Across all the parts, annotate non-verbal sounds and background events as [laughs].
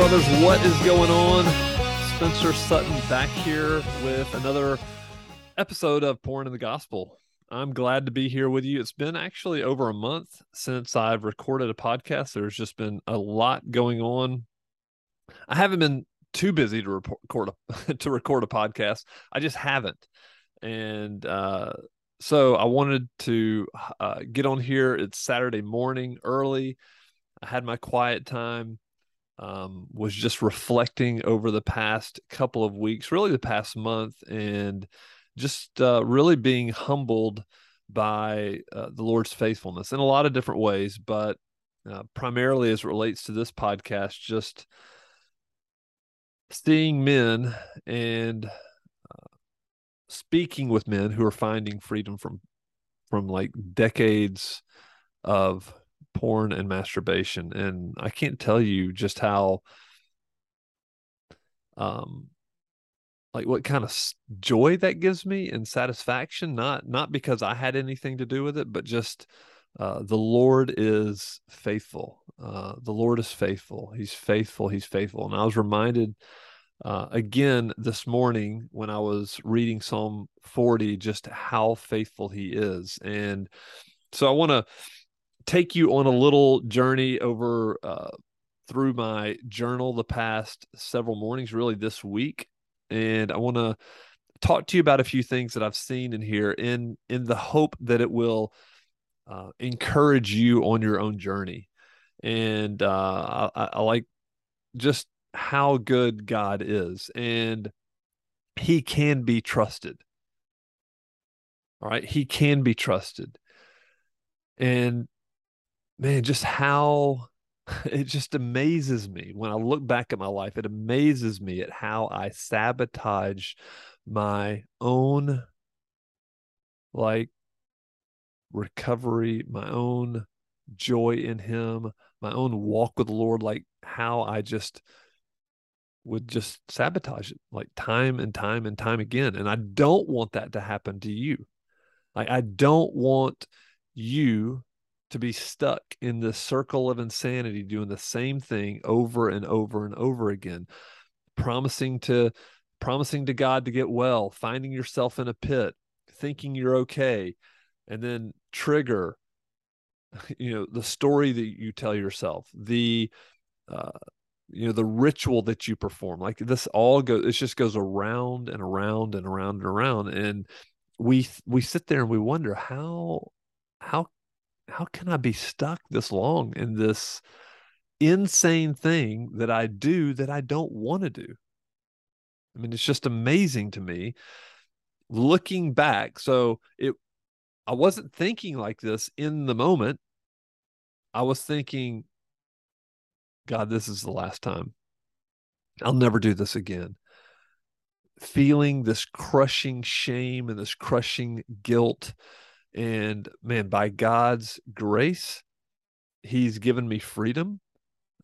brothers, what is going on? Spencer Sutton back here with another episode of Pouring in the Gospel. I'm glad to be here with you. It's been actually over a month since I've recorded a podcast. There's just been a lot going on. I haven't been too busy to record a, [laughs] to record a podcast. I just haven't, and uh, so I wanted to uh, get on here. It's Saturday morning, early. I had my quiet time um, was just reflecting over the past couple of weeks, really the past month, and just uh, really being humbled by uh, the Lord's faithfulness in a lot of different ways, but uh, primarily as it relates to this podcast, just seeing men and uh, speaking with men who are finding freedom from from like decades of porn and masturbation and i can't tell you just how um like what kind of joy that gives me and satisfaction not not because i had anything to do with it but just uh, the lord is faithful. Uh, the lord is faithful. He's faithful. He's faithful. And i was reminded uh, again this morning when i was reading psalm 40 just how faithful he is. And so i want to take you on a little journey over uh, through my journal the past several mornings, really this week, and I want to talk to you about a few things that I've seen in here, in in the hope that it will uh, encourage you on your own journey. And uh, I, I like just how good God is, and He can be trusted. All right, He can be trusted. And man, just how [laughs] it just amazes me when I look back at my life. It amazes me at how I sabotage my own like recovery, my own joy in Him, my own walk with the Lord, like how I just would just sabotage it like time and time and time again. And I don't want that to happen to you. Like, I don't want you to be stuck in this circle of insanity doing the same thing over and over and over again promising to promising to god to get well finding yourself in a pit thinking you're okay and then trigger [laughs] you know the story that you tell yourself the uh, you know the ritual that you perform like this all goes it just goes around and around and around and around and we we sit there and we wonder how how how can I be stuck this long in this insane thing that I do that I don't want to do? I mean, it's just amazing to me looking back. So it, I wasn't thinking like this in the moment. I was thinking, God, this is the last time. I'll never do this again. Feeling this crushing shame and this crushing guilt and man, by God's grace, He's given me freedom,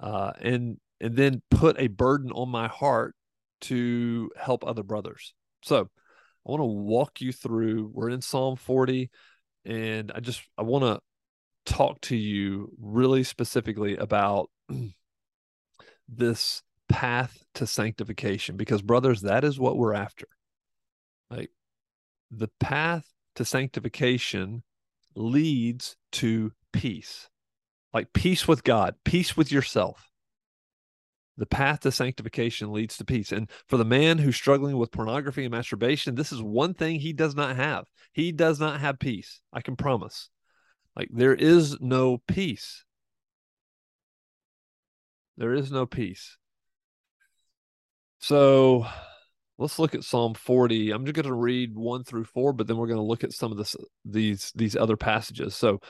uh, and and then put a burden on my heart to help other brothers. So I want to walk you through. We're in Psalm 40, and I just I want to talk to you really specifically about [clears throat] this path to sanctification because brothers that is what we're after like the path to sanctification leads to peace, like peace with God, peace with yourself. The path to sanctification leads to peace. And for the man who's struggling with pornography and masturbation, this is one thing he does not have. He does not have peace. I can promise. Like there is no peace. There is no peace. So let's look at Psalm 40. I'm just going to read one through four, but then we're going to look at some of this, these these other passages. So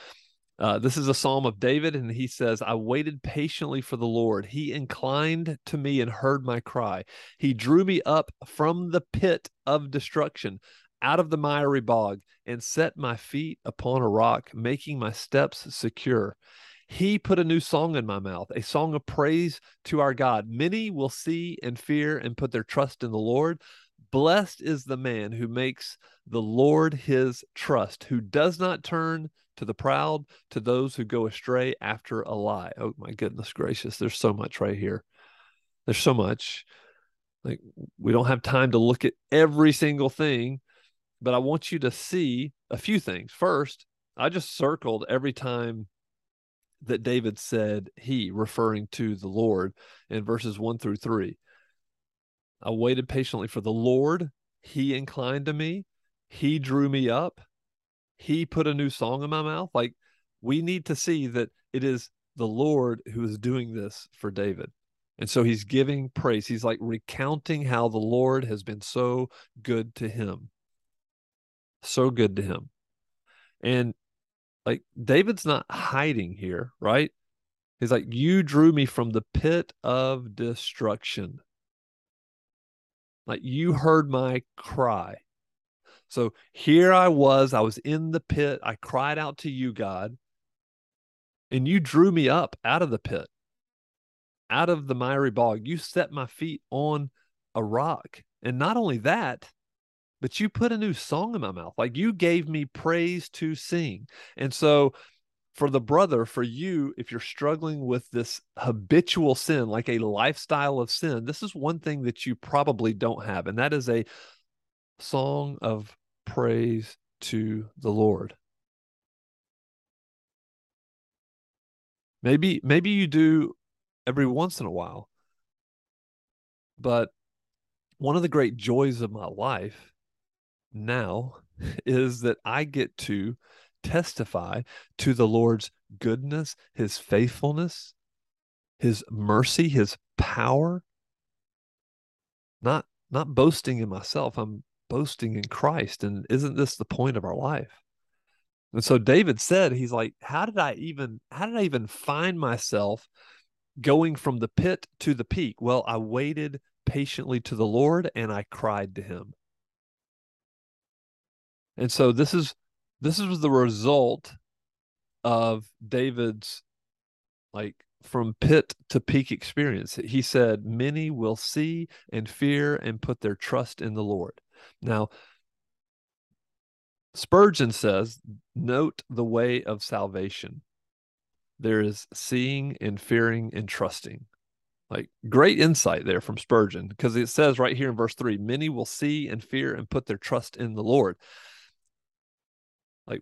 uh, this is a psalm of David, and he says, I waited patiently for the Lord. He inclined to me and heard my cry. He drew me up from the pit of destruction, out of the miry bog, and set my feet upon a rock, making my steps secure. He put a new song in my mouth, a song of praise to our God. Many will see and fear and put their trust in the Lord. Blessed is the man who makes the Lord his trust, who does not turn to the proud, to those who go astray after a lie. Oh, my goodness gracious. There's so much right here. There's so much. Like we don't have time to look at every single thing, but I want you to see a few things. First, I just circled every time that David said he, referring to the Lord in verses one through three. I waited patiently for the Lord. He inclined to me. He drew me up. He put a new song in my mouth. Like we need to see that it is the Lord who is doing this for David. And so he's giving praise. He's like recounting how the Lord has been so good to him. So good to him. And like David's not hiding here, right? He's like, You drew me from the pit of destruction. Like you heard my cry. So here I was, I was in the pit. I cried out to you, God, and you drew me up out of the pit, out of the miry bog. You set my feet on a rock. And not only that, but you put a new song in my mouth. Like you gave me praise to sing. And so, for the brother, for you, if you're struggling with this habitual sin, like a lifestyle of sin, this is one thing that you probably don't have, and that is a song of praise to the Lord. Maybe maybe you do every once in a while. But one of the great joys of my life now [laughs] is that I get to testify to the Lord's goodness, his faithfulness, his mercy, his power. Not not boasting in myself, I'm boasting in Christ. And isn't this the point of our life? And so David said, he's like, how did I even how did I even find myself going from the pit to the peak? Well, I waited patiently to the Lord and I cried to him. And so this is this is the result of David's like from pit to peak experience. He said, Many will see and fear and put their trust in the Lord. Now, Spurgeon says, Note the way of salvation. There is seeing and fearing and trusting. Like great insight there from Spurgeon, because it says right here in verse three, many will see and fear and put their trust in the Lord. Like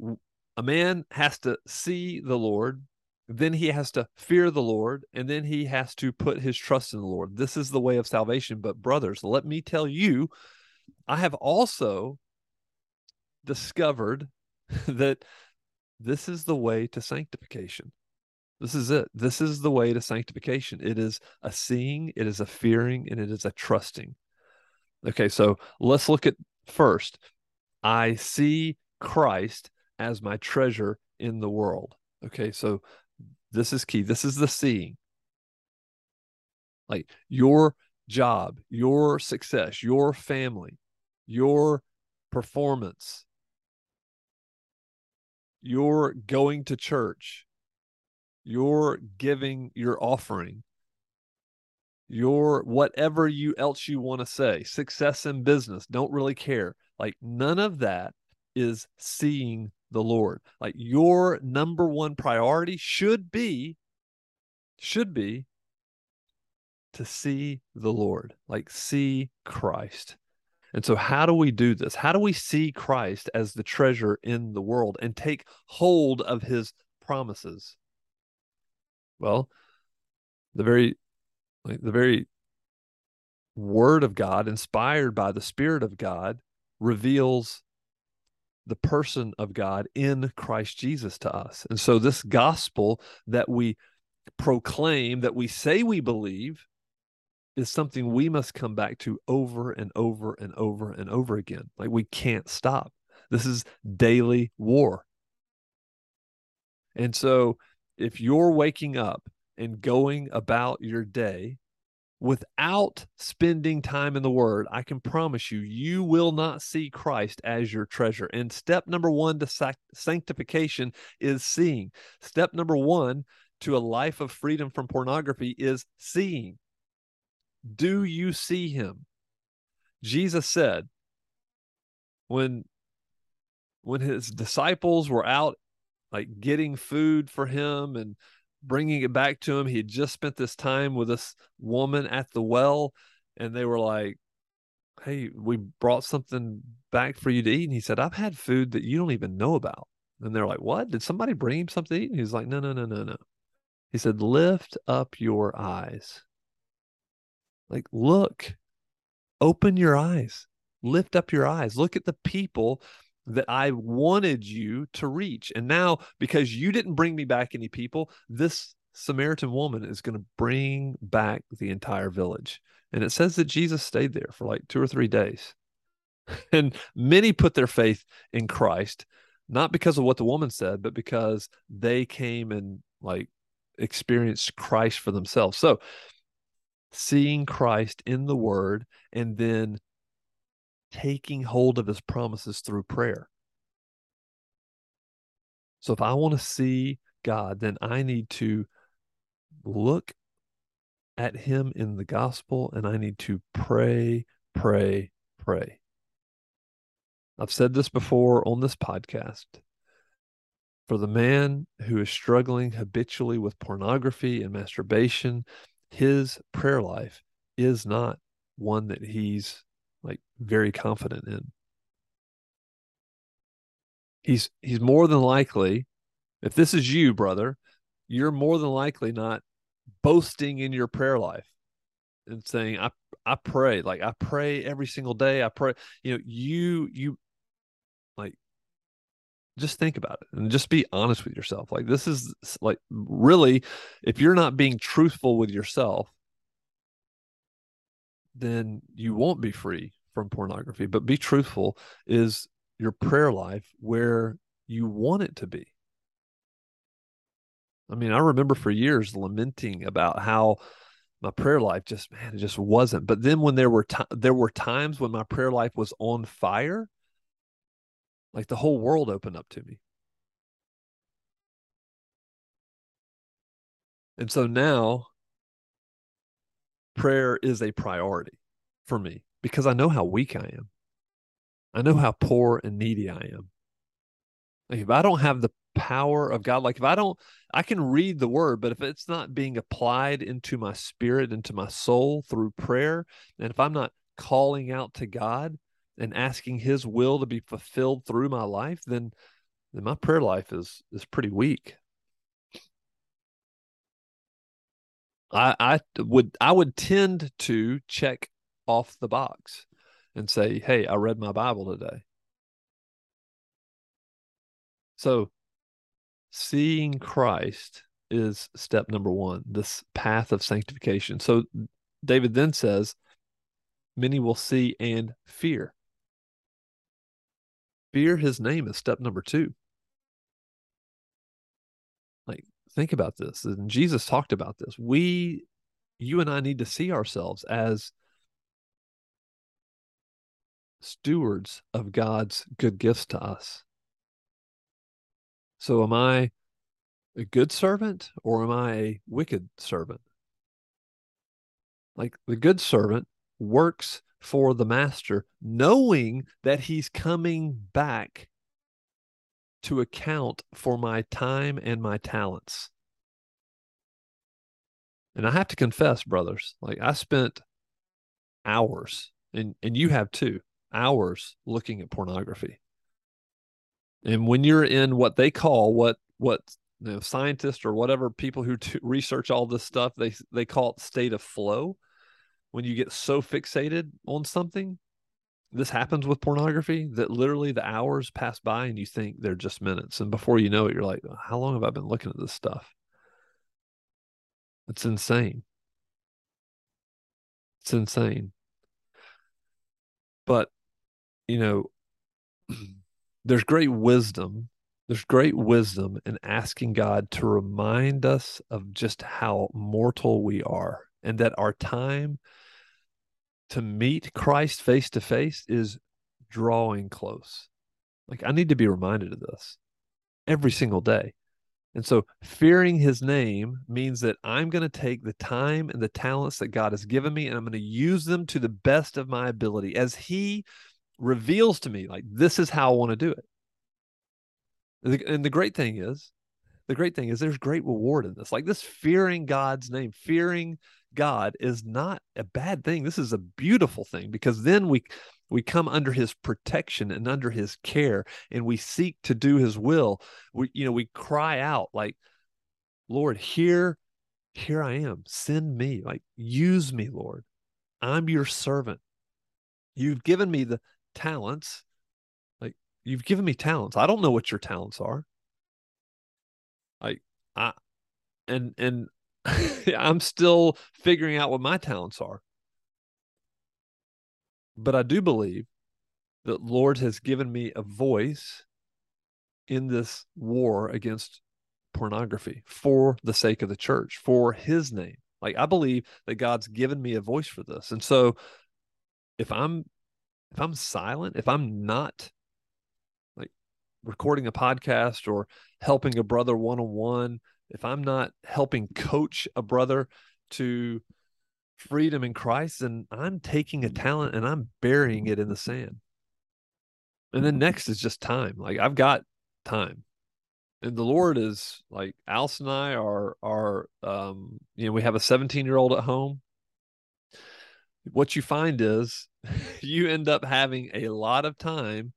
a man has to see the Lord, then he has to fear the Lord, and then he has to put his trust in the Lord. This is the way of salvation. But, brothers, let me tell you, I have also discovered [laughs] that this is the way to sanctification. This is it. This is the way to sanctification. It is a seeing, it is a fearing, and it is a trusting. Okay, so let's look at first. I see Christ as my treasure in the world. Okay, so this is key. This is the seeing. Like your job, your success, your family, your performance, your going to church, your giving your offering, your whatever you else you want to say, success in business, don't really care. Like none of that is seeing the Lord. Like your number one priority should be, should be to see the Lord, like see Christ. And so, how do we do this? How do we see Christ as the treasure in the world and take hold of his promises? Well, the very, like the very word of God, inspired by the Spirit of God, reveals the person of God in Christ Jesus to us. And so, this gospel that we proclaim, that we say we believe, is something we must come back to over and over and over and over again. Like we can't stop. This is daily war. And so, if you're waking up and going about your day without spending time in the word, I can promise you, you will not see Christ as your treasure. And step number one to sanctification is seeing. Step number one to a life of freedom from pornography is seeing. Do you see him? Jesus said, when when his disciples were out like getting food for him and bringing it back to him. He had just spent this time with this woman at the well, and they were like, Hey, we brought something back for you to eat. And he said, I've had food that you don't even know about. And they're like, What? Did somebody bring him something to eat? And he's like, No, no, no, no, no. He said, Lift up your eyes. Like, look, open your eyes, lift up your eyes, look at the people that I wanted you to reach. And now, because you didn't bring me back any people, this Samaritan woman is going to bring back the entire village. And it says that Jesus stayed there for like two or three days. [laughs] And many put their faith in Christ, not because of what the woman said, but because they came and like experienced Christ for themselves. So, seeing Christ in the word and then taking hold of his promises through prayer. So if I want to see God, then I need to look at him in the gospel and I need to pray, pray, pray. I've said this before on this podcast. For the man who is struggling habitually with pornography and masturbation, his prayer life is not one that he's like very confident in. He's he's more than likely, if this is you, brother, you're more than likely not boasting in your prayer life and saying, I I pray, like I pray every single day. I pray, you know, you you like just think about it and just be honest with yourself. Like this is like really, if you're not being truthful with yourself, then you won't be free from pornography. But be truthful is your prayer life where you want it to be. I mean, I remember for years lamenting about how my prayer life just man, it just wasn't. But then when there were t- there were times when my prayer life was on fire, like the whole world opened up to me. And so now prayer is a priority for me because I know how weak I am. I know how poor and needy I am. Like if I don't have the power of God, like if I don't, I can read the word, but if it's not being applied into my spirit, into my soul through prayer, and if I'm not calling out to God and asking his will to be fulfilled through my life, then then my prayer life is is pretty weak. I, I would I would tend to check off the box and say, "Hey, I read my Bible today." So, seeing Christ is step number 1, this path of sanctification. So, David then says, "Many will see and fear." Fear his name is step number 2. Like think about this. And Jesus talked about this. We, you and I need to see ourselves as stewards of God's good gifts to us. So, am I a good servant or am I a wicked servant? Like the good servant works for the master, knowing that he's coming back to account for my time and my talents. And I have to confess, brothers, like I spent hours, and, and you have too, hours looking at pornography. And when you're in what they call what what you know, scientists or whatever people who t- research all this stuff they they call it state of flow. When you get so fixated on something, this happens with pornography that literally the hours pass by and you think they're just minutes, and before you know it, you're like, how long have I been looking at this stuff? It's insane. It's insane. But you know, [clears throat] there's great wisdom. There's great wisdom in asking God to remind us of just how mortal we are and that our time to meet Christ face to face is drawing close. Like, I need to be reminded of this every single day. And so, fearing his name means that I'm going to take the time and the talents that God has given me and I'm going to use them to the best of my ability as he reveals to me, like, this is how I want to do it. And the great thing is, the great thing is there's great reward in this. Like this fearing God's name, fearing God is not a bad thing. This is a beautiful thing because then we we come under his protection and under his care and we seek to do his will. We you know, we cry out like Lord, here here I am. Send me. Like use me, Lord. I'm your servant. You've given me the talents. Like you've given me talents. I don't know what your talents are. Like I and and [laughs] I'm still figuring out what my talents are. But I do believe that Lord has given me a voice in this war against pornography for the sake of the church, for his name. Like I believe that God's given me a voice for this. And so if I'm if I'm silent, if I'm not like recording a podcast or helping a brother one on one, if I'm not helping coach a brother to freedom in Christ, then I'm taking a talent and I'm burying it in the sand. And then next is just time. Like I've got time. And the Lord is like Alice and I are are um, you know, we have a 17 year old at home. What you find is [laughs] you end up having a lot of time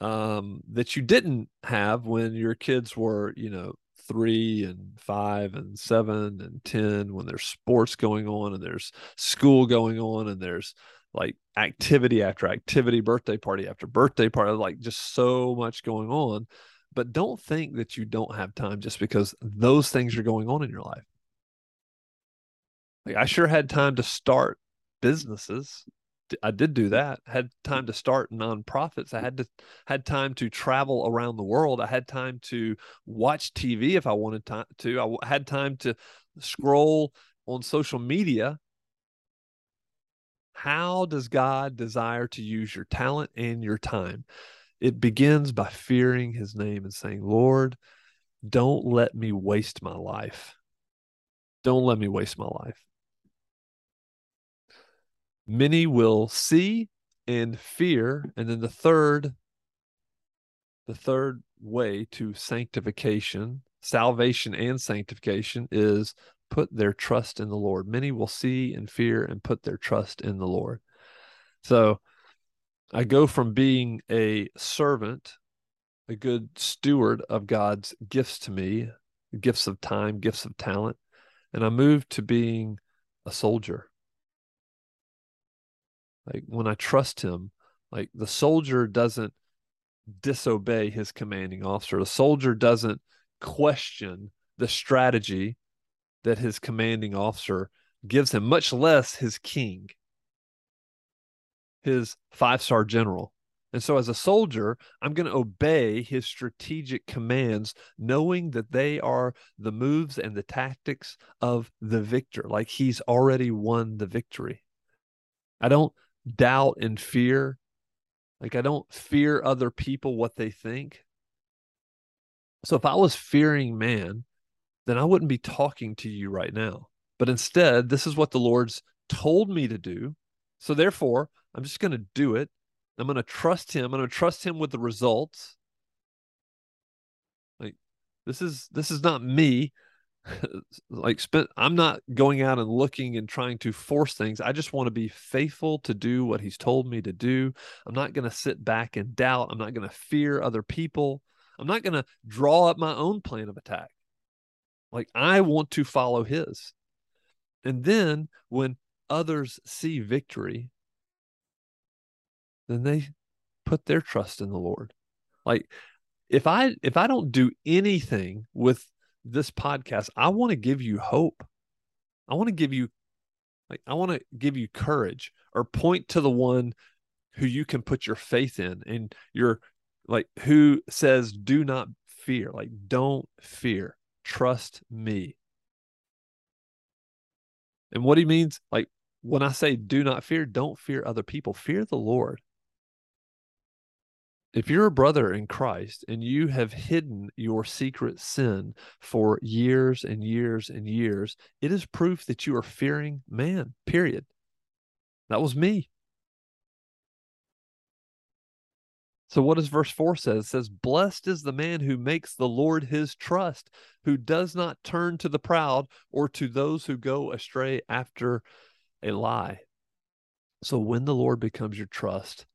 um, that you didn't have when your kids were, you know, three and five and seven and 10 when there's sports going on and there's school going on and there's like activity after activity, birthday party after birthday party, like just so much going on. But don't think that you don't have time just because those things are going on in your life. Like I sure had time to start businesses I did do mm. that. I had mm. time to start nonprofits. I had to had time to travel around the world. I had time to watch TV if I wanted to. I had time to scroll on social media. How does God desire to use your talent and your time? It begins by fearing his name and saying, Lord, don't let me waste my life. Don't let me waste my life many will see and fear and then the third the third way to sanctification salvation and sanctification is put their trust in the lord. Many will see and fear and put their trust in the lord. So i go from being a servant a good steward of god's gifts to me gifts of time gifts of talent and i move to being a soldier like when I trust him, like the soldier doesn't disobey his commanding officer. The soldier doesn't question the strategy that his commanding officer gives him, much less his king, his five star general. And so, as a soldier, I'm going to obey his strategic commands, knowing that they are the moves and the tactics of the victor, like he's already won the victory. I don't doubt and fear. Like I don't fear other people what they think. So if I was fearing man, then I wouldn't be talking to you right now. But instead, this is what the Lord's told me to do. So therefore, I'm just going to do it. I'm going to trust him. I'm going to trust him with the results. Like this is this is not me [laughs] like spent i'm not going out and looking and trying to force things. I just want to be faithful to do what he's told me to do. I'm not going to sit back and doubt. I'm not going to fear other people. I'm not going to draw up my own plan of attack. Like i want to follow his. And then when others see victory then they put their trust in the lord. Like if i if i don't do anything with this podcast, I want to give you hope. I want to give you like I want to give you courage or point to the one who you can put your faith in and you're like who says do not fear like don't fear. Trust me. And what he means like when i say do not fear don't fear other people fear the lord if you're a brother in Christ and you have hidden your secret sin for years and years and years, it is proof that you are fearing man, period. That was me. So what does verse 4 says? It says, Blessed is the man who makes the Lord his trust, who does not turn to the proud or to those who go astray after a lie. So when the Lord becomes your trust,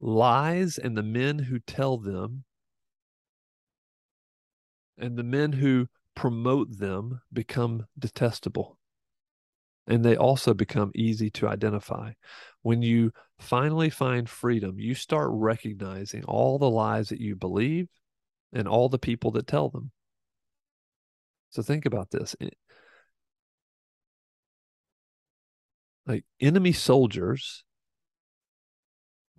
lies and the men who tell them and the men who promote them become detestable. And they also become easy to identify. When you finally find freedom, you start recognizing all the lies that you believe and all the people that tell them. So think about this. Like enemy soldiers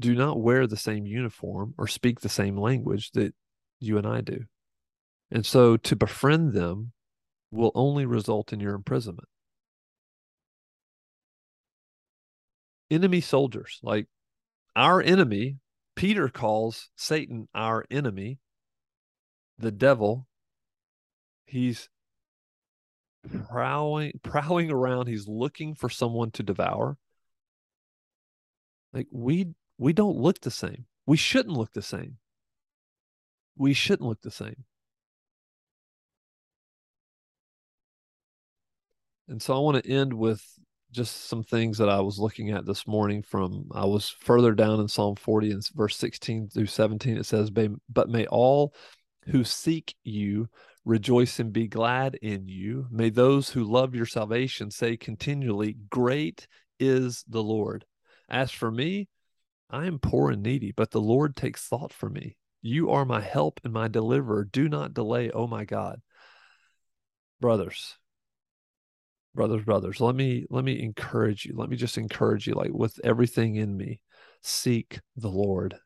do not wear the same uniform or speak the same language that you and I do. And so to befriend them will only result in your imprisonment. Enemy soldiers, like our enemy, Peter calls Satan our enemy, the devil. He's prowling prowling around he's looking for someone to devour like we we don't look the same we shouldn't look the same we shouldn't look the same and so i want to end with just some things that i was looking at this morning from i was further down in psalm 40 and verse 16 through 17 it says but may all who seek you rejoice and be glad in you. May those who love your salvation say continually, Great is the Lord. As for me, I am poor and needy, but the Lord takes thought for me. You are my help and my deliverer. Do not delay, oh my God. Brothers, brothers, brothers, let me let me encourage you. Let me just encourage you, like with everything in me. Seek the Lord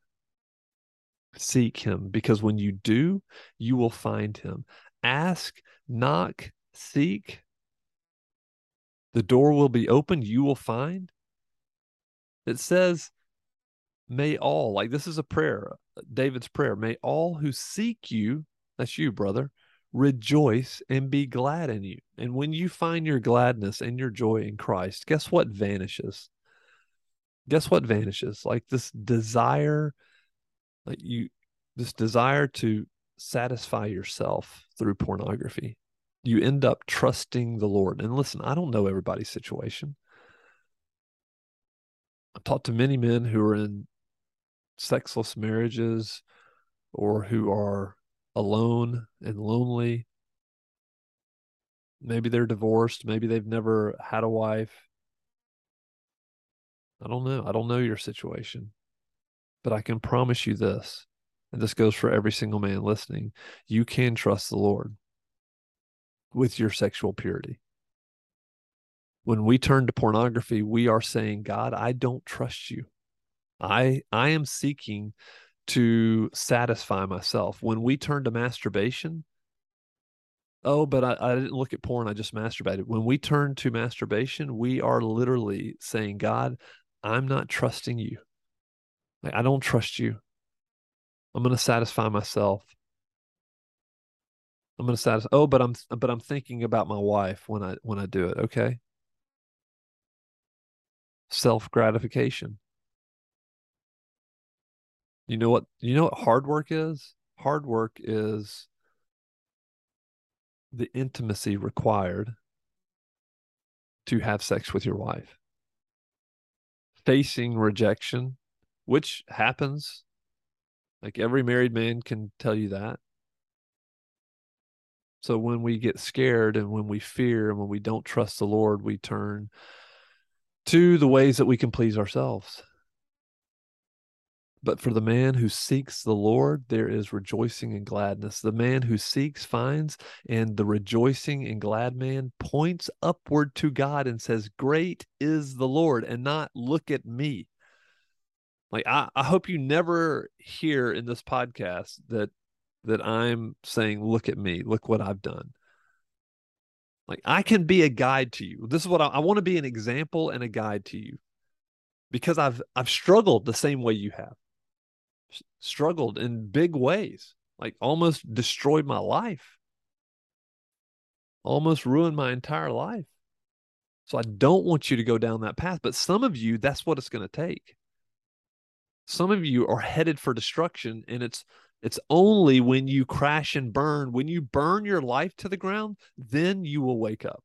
seek him because when you do, you will find him ask, knock, seek. The door will be open, you will find. It says, may all, like this is a prayer, David's prayer, may all who seek you, that's you, brother, rejoice and be glad in you. And when you find your gladness and your joy in Christ, guess what vanishes? Guess what vanishes? Like this desire, like you, this desire to satisfy yourself through pornography. You end up trusting the Lord. And listen, I don't know everybody's situation. I've talked to many men who are in sexless marriages or who are alone and lonely. Maybe they're divorced. Maybe they've never had a wife. I don't know. I don't know your situation. But I can promise you this and this goes for every single man listening, you can trust the Lord with your sexual purity. When we turn to pornography, we are saying, God, I don't trust you. I I am seeking to satisfy myself. When we turn to masturbation, oh, but I, I didn't look at porn, I just masturbated. When we turn to masturbation, we are literally saying, God, I'm not trusting you. Like, I don't trust you. I'm to satisfy myself. I'm to satisfy. Oh, but I'm but I'm thinking about my wife when I when I do it. Okay. Self gratification. You know what? You know what hard work is? Hard work is the intimacy required to have sex with your wife. Facing rejection, which happens like every married man can tell you that. So when we get scared and when we fear and when we don't trust the Lord, we turn to the ways that we can please ourselves. But for the man who seeks the Lord, there is rejoicing and gladness. The man who seeks finds, and the rejoicing and glad man points upward to God and says, Great is the Lord, and not look at me. Like I, I hope you never hear in this podcast that that I'm saying, look at me, look what I've done. Like I can be a guide to you. This is what I, I want to be an example and a guide to you because I've I've struggled the same way you have. Struggled in big ways, like almost destroyed my life. Almost ruined my entire life. So I don't want you to go down that path, but some of you that's what it's going to take. Some of you are headed for destruction, and it's it's only when you crash and burn, when you burn your life to the ground, then you will wake up.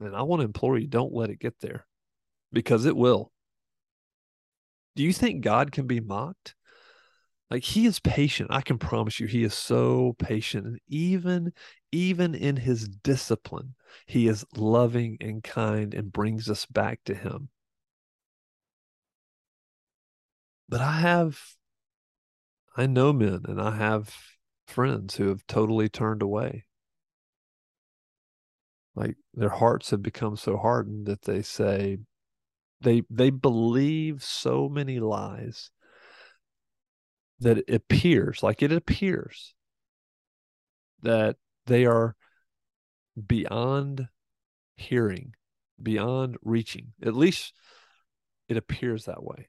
And I want to implore you don't let it get there because it will. Do you think God can be mocked? Like he is patient. I can promise you he is so patient and even even in his discipline, he is loving and kind and brings us back to him. But I have I know men and I have friends who have totally turned away. Like their hearts have become so hardened that they say they they believe so many lies that it appears like it appears that they are beyond hearing, beyond reaching. At least it appears that way.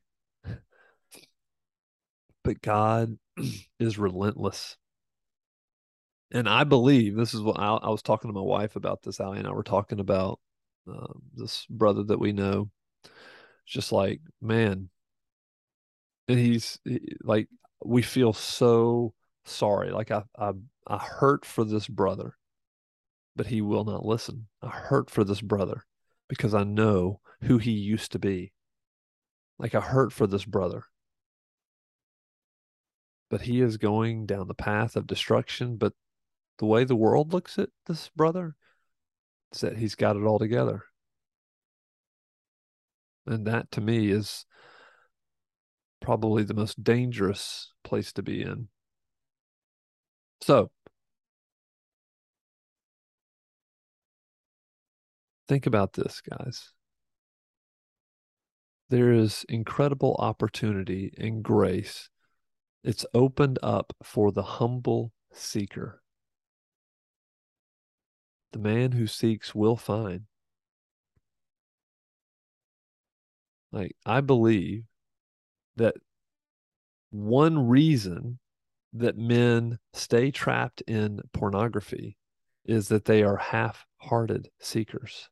But God [clears throat] is relentless. And I believe this is what I, I, was talking to my wife about this. Ali and I were talking about um, this brother that we know. It's just like, man, and he's like, we feel so sorry. Like I, I, I hurt for this brother, but he will not listen. I hurt for this brother because I know who he used to be. Like I hurt for this brother, but he is going down the path of destruction. But the way the world looks at this brother is that he's got it all together. And that to me is probably the most dangerous place to be in. So, think about this, guys. There is incredible opportunity and grace. It's opened up for the humble seeker. The man who seeks will find. Like, I believe that one reason that men stay trapped in pornography is that they are half hearted seekers.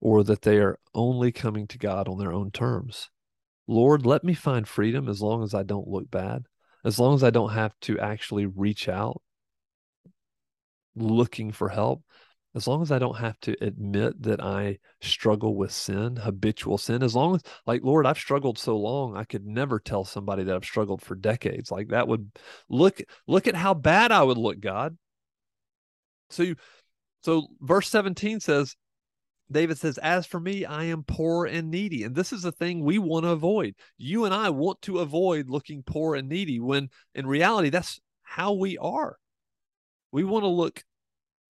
Or that they are only coming to God on their own terms. Lord, let me find freedom as long as I don't look bad, as long as I don't have to actually reach out looking for help as long as I don't have to admit that I struggle with sin, habitual sin, as long as, like, Lord, I've struggled so long, I could never tell somebody that I've struggled for decades. Like, that would look, look at how bad I would look, God. So, you, so verse 17 says, David says, As for me, I am poor and needy. And this is the thing we want to avoid. You and I want to avoid looking poor and needy when in reality, that's how we are. We want to look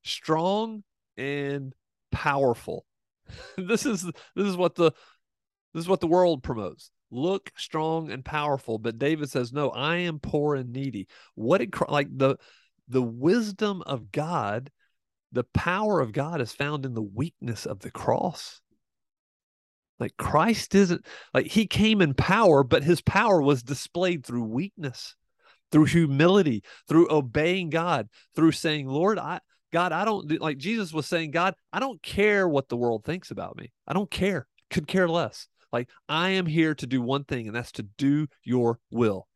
strong and powerful. [laughs] this is this is what the this is what the world promotes. Look strong and powerful, but David says, "No, I am poor and needy." What did like the the wisdom of God, the power of God is found in the weakness of the cross. Like Christ isn't like he came in power, but his power was displayed through weakness, through humility, through obeying God, through saying, Lord, I God, I don't like Jesus was saying, God, I don't care what the world thinks about me. I don't care. Could care less. Like I am here to do one thing, and that's to do your will.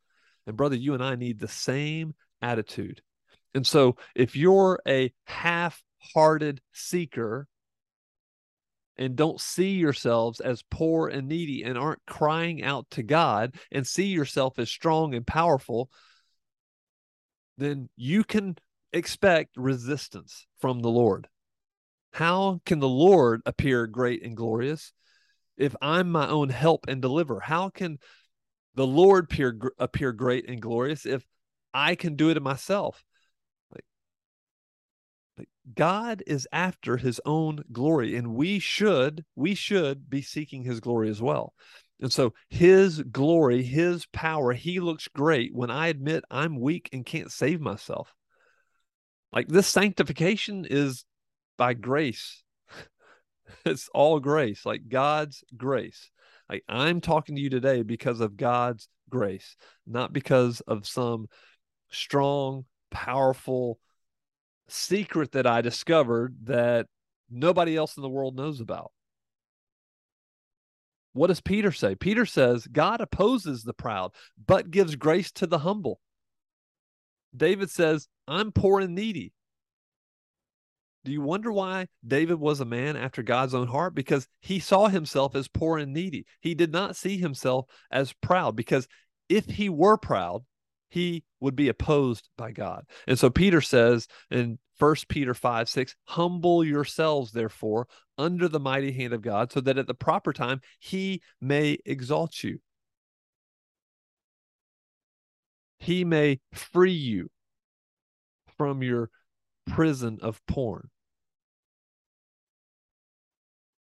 And brother, you and I need the same attitude. And so if you're a half-hearted seeker and don't see yourselves as poor and needy and aren't crying out to God and see yourself as strong and powerful, then you can expect resistance from the Lord. How can the Lord appear great and glorious if I'm my own help and deliver? How can the Lord appear, appear great and glorious if I can do it myself? God is after his own glory, and we should, we should be seeking his glory as well. And so his glory, his power, he looks great when I admit I'm weak and can't save myself. Like this sanctification is by grace. [laughs] it's all grace, like God's grace. Like I'm talking to you today because of God's grace, not because of some strong, powerful secret that I discovered that nobody else in the world knows about. What does Peter say? Peter says, God opposes the proud, but gives grace to the humble. David says, I'm poor and needy. Do you wonder why David was a man after God's own heart? Because he saw himself as poor and needy. He did not see himself as proud, because if he were proud, he would be opposed by God. And so Peter says in First Peter 5 6, humble yourselves, therefore, under the mighty hand of God, so that at the proper time he may exalt you. He may free you from your prison of porn.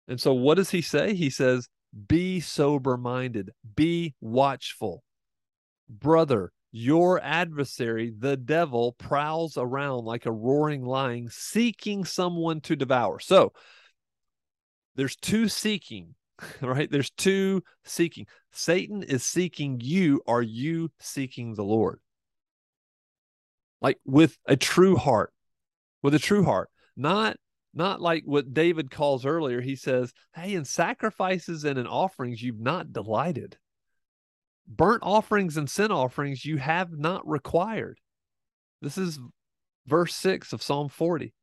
And so, what does he say? He says, Be sober minded, be watchful. Brother, your adversary, the devil, prowls around like a roaring lion, seeking someone to devour. So, there's two seeking, [laughs] right? There's two seeking. Satan is seeking you. Are you seeking the Lord? Like with a true heart, with a true heart, not not like what David calls earlier. He says, Hey, in sacrifices and in offerings, you've not delighted. Burnt offerings and sin offerings, you have not required. This is verse 6 of Psalm 40.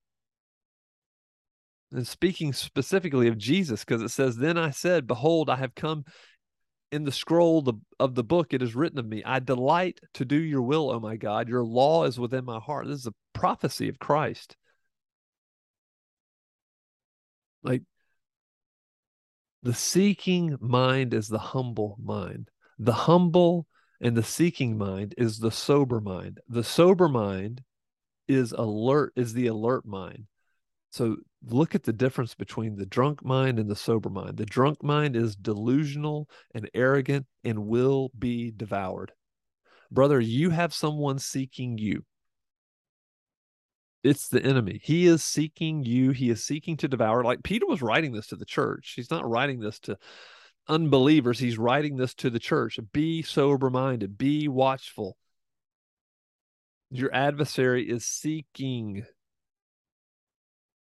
And speaking specifically of Jesus, because it says, Then I said, Behold, I have come in the scroll of the book, it is written of me, I delight to do your will, O my God. Your law is within my heart. This is a prophecy of Christ. Like the seeking mind is the humble mind. The humble and the seeking mind is the sober mind. The sober mind is alert, is the alert mind. So look at the difference between the drunk mind and the sober mind. The drunk mind is delusional and arrogant and will be devoured. Brother, you have someone seeking you. It's the enemy. He is seeking you. He is seeking to devour. Like Peter was writing this to the church. He's not writing this to unbelievers. He's writing this to the church. Be sober minded, be watchful. Your adversary is seeking,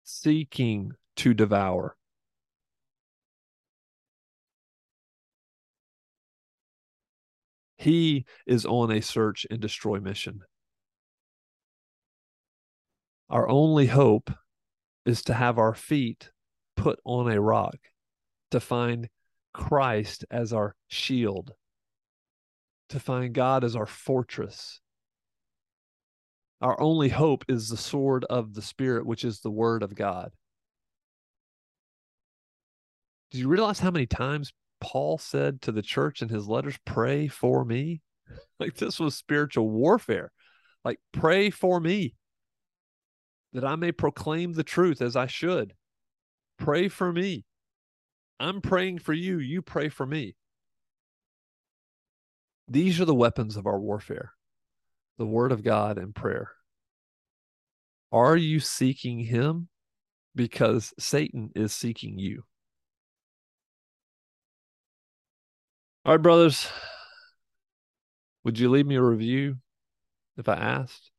seeking to devour. He is on a search and destroy mission. Our only hope is to have our feet put on a rock, to find Christ as our shield, to find God as our fortress. Our only hope is the sword of the Spirit, which is the Word of God. Do you realize how many times Paul said to the church in his letters, Pray for me? [laughs] Like this was spiritual warfare. Like, pray for me that I may proclaim the truth as I should. Pray for me. I'm praying for you. You pray for me. These are the weapons of our warfare the word of God and prayer. Are you seeking him? Because Satan is seeking you. All right, brothers. Would you leave me a review if I asked?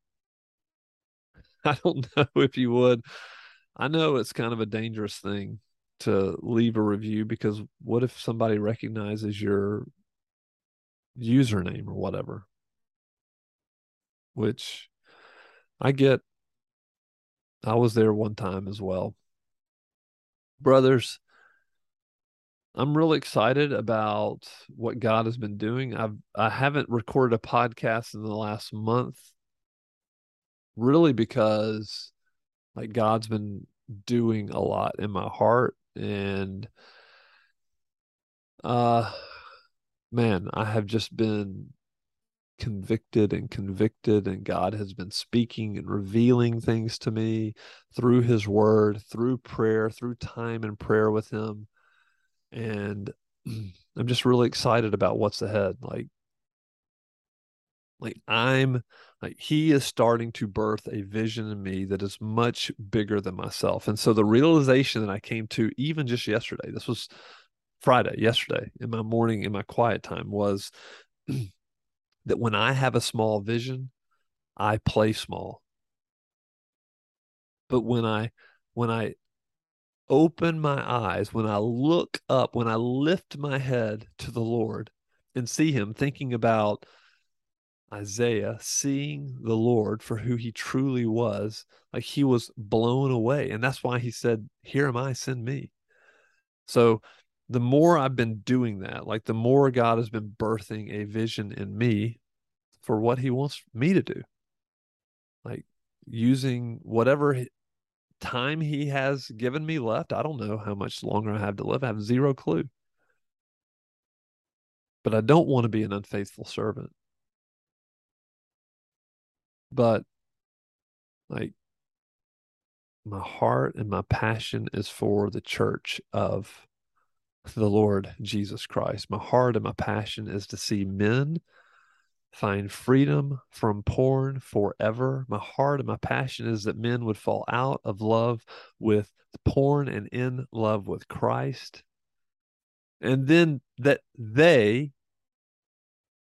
[laughs] I don't [laughs] know if you would. I know it's kind of a dangerous thing to leave a review because what if somebody recognizes your username or whatever? Which I get. I was there one time as well. Brothers, I'm really excited about what God has been doing. I've I haven't recorded a podcast in the last month really because like God's been doing a lot in my heart and uh man, I have just been convicted and convicted and God has been speaking and revealing things to me through his word, through prayer, through time and prayer with him. And [clears throat] I'm just really excited about what's ahead. Like like I'm like he is starting to birth a vision in me that is much bigger than myself. And so the realization that I came to even just yesterday, this was Friday, yesterday, in my morning, in my quiet time, was [clears throat] that when I have a small vision, I play small. But when I when I open my eyes, when I look up, when I lift my head to the Lord and see him thinking about Isaiah seeing the Lord for who he truly was, like he was blown away. And that's why he said, Here am I, send me. So the more I've been doing that, like the more God has been birthing a vision in me for what he wants me to do. Like using whatever time he has given me left. I don't know how much longer I have to live. I have zero clue. But I don't want to be an unfaithful servant. But like my heart and my passion is for the church of the Lord Jesus Christ. My heart and my passion is to see men find freedom from porn forever. My heart and my passion is that men would fall out of love with porn and in love with Christ. And then that they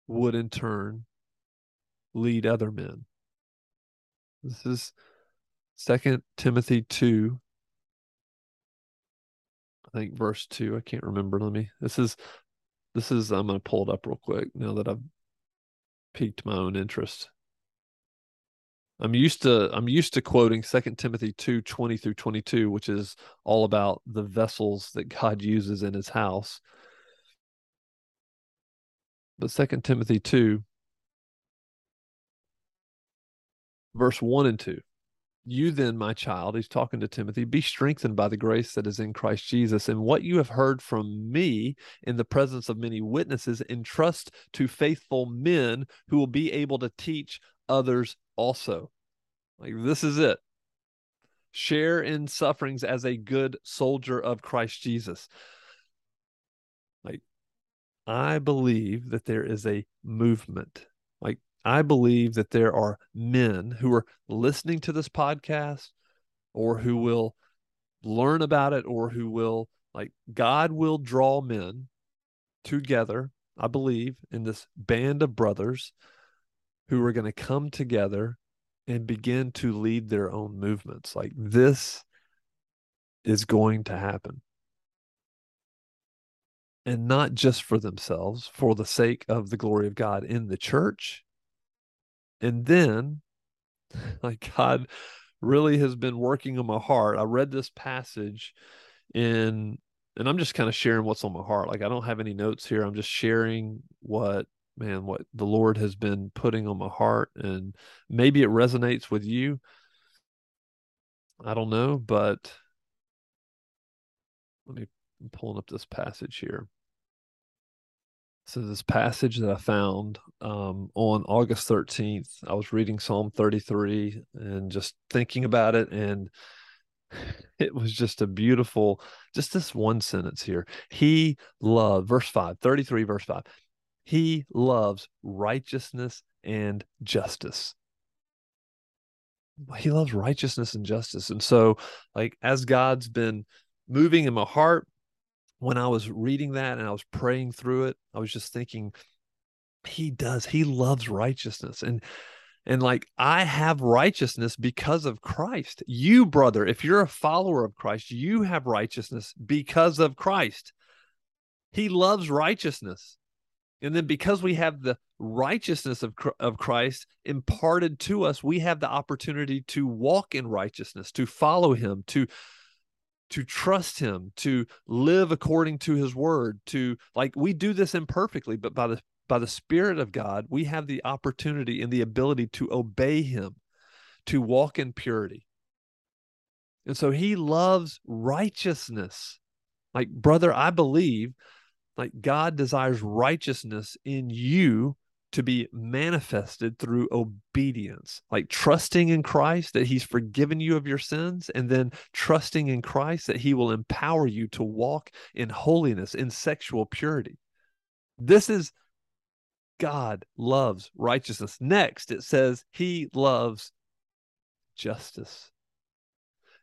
would in turn lead other men. This is Second Timothy 2. Think verse 2. I can't remember. Let me. This is this is I'm to pull it up real quick now that I've piqued my own interest. I'm used to I'm used to quoting Second Timothy 2, 20 through 22, which is all about the vessels that God uses in his house. But Second Timothy 2, verse 1 and 2. You then, my child, he's talking to Timothy, be strengthened by the grace that is in Christ Jesus. And what you have heard from me in the presence of many witnesses, entrust to faithful men who will be able to teach others also. Like, this is it. Share in sufferings as a good soldier of Christ Jesus. Like, I believe that there is a movement. Like, I believe that there are men who are listening to this podcast or who will learn about it or who will, like, God will draw men together, I believe, in this band of brothers who are going to come together and begin to lead their own movements. Like, this is going to happen and not just for themselves, for the sake of the glory of God in the church. And then, [laughs] like, God really has been working on my heart. I read this passage in, and I'm just kind of sharing what's on my heart. Like, I don't have any notes here. I'm just sharing what, man, what the Lord has been putting on my heart. And maybe it resonates with you. I don't know, but let me I'm pulling up this passage here. So this passage that I found um, on August 13th, I was reading Psalm 33 and just thinking about it, and [sighs] it was just a beautiful, just this one sentence here. He loved, verse 5, 33, verse 5. He loves righteousness and justice. He loves righteousness and justice. And so, like, as God's been moving in my heart, when I was reading that and I was praying through it, I was just thinking, he does, he loves righteousness. And and like I have righteousness because of Christ. You, brother, if you're a follower of Christ, you have righteousness because of Christ. He loves righteousness. And then because we have the righteousness of, of Christ imparted to us, we have the opportunity to walk in righteousness, to follow him, to to trust him to live according to his word to like we do this imperfectly but by the by the spirit of god we have the opportunity and the ability to obey him to walk in purity. And so he loves righteousness. Like brother i believe like god desires righteousness in you to be manifested through obedience, like trusting in Christ that He's forgiven you of your sins, and then trusting in Christ that He will empower you to walk in holiness, in sexual purity. This is God loves righteousness. Next, it says He loves justice.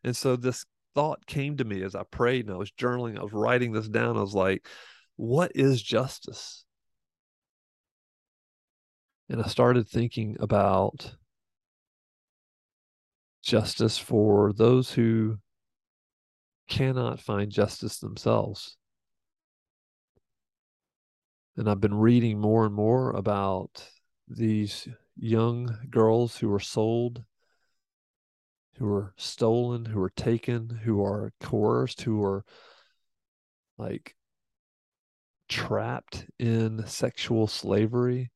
And so this thought came to me as I prayed and I was journaling, I was writing this down. I was like, what is justice? And I started thinking about justice for those who cannot find justice themselves. And I've been reading more and more about these young girls who are sold, who are stolen, who are taken, who are coerced, who are like trapped in sexual slavery,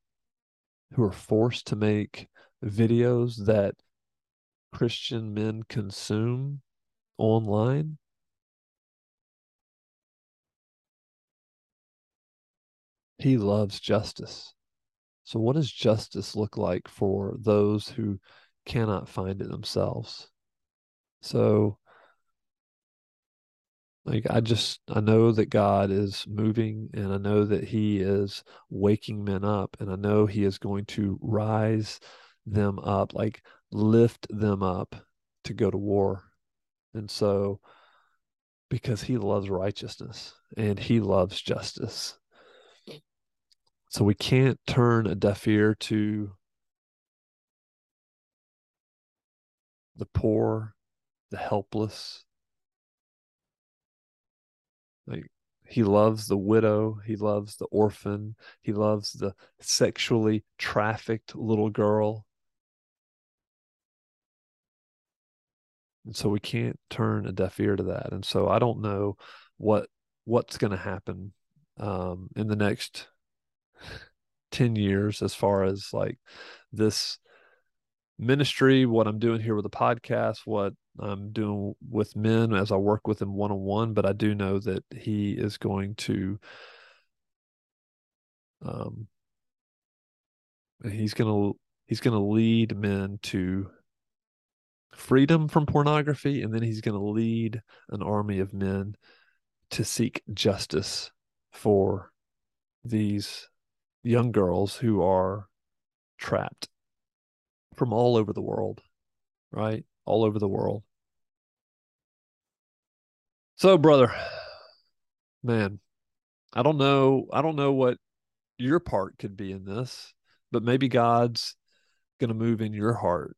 who are forced to make videos that Christian men consume online. He loves justice. So, what does justice look like for those who cannot find it themselves? So, like, I just, I know that God is moving and I know that He is waking men up and I know He is going to rise them up, like, lift them up to go to war. And so, because He loves righteousness and He loves justice. So we can't turn a deaf ear to the poor, the helpless. He loves the widow, he loves the orphan, he loves the sexually trafficked little girl. And so we can't turn a deaf ear to that. And so I don't know what what's going to happen um, in the next 10 years as far as like this ministry, what I'm doing here with the podcast, what I'm doing with men as I work with them one on one. But I do know that he is going to, um, he's to, he's to lead men to freedom from pornography. And then he's to lead an army of men to seek justice for these young girls who are trapped from all over the world, right? All over the world. So, brother, man, I don't know. I don't know what your part could be in this, but maybe God's going to move in your heart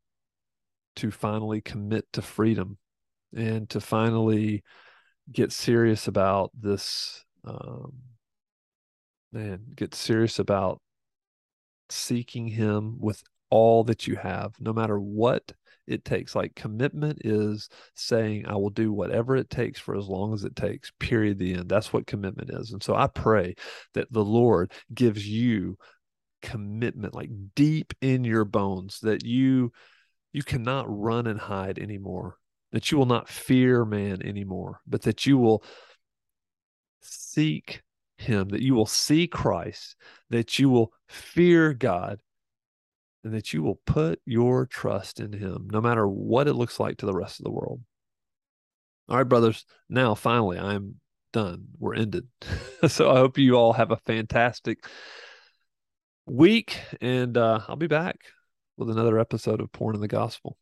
to finally commit to freedom and to finally get serious about this um, man, get serious about seeking him with all that you have, no matter what it takes. Like commitment is saying, I will do whatever it takes for as long as it takes, period. The end. That's what commitment is. And so I pray that the Lord gives you commitment, like deep in your bones, that you you cannot run and hide anymore, that you will not fear man anymore, but that you will seek him, that you will see Christ, that you will fear God, and that you will put your trust in him, no matter what it looks like to the rest of the world. All right, brothers. Now, finally, I'm done. We're ended. [laughs] so I hope you all have a fantastic week, and uh, I'll be back with another episode of Porn in the Gospel.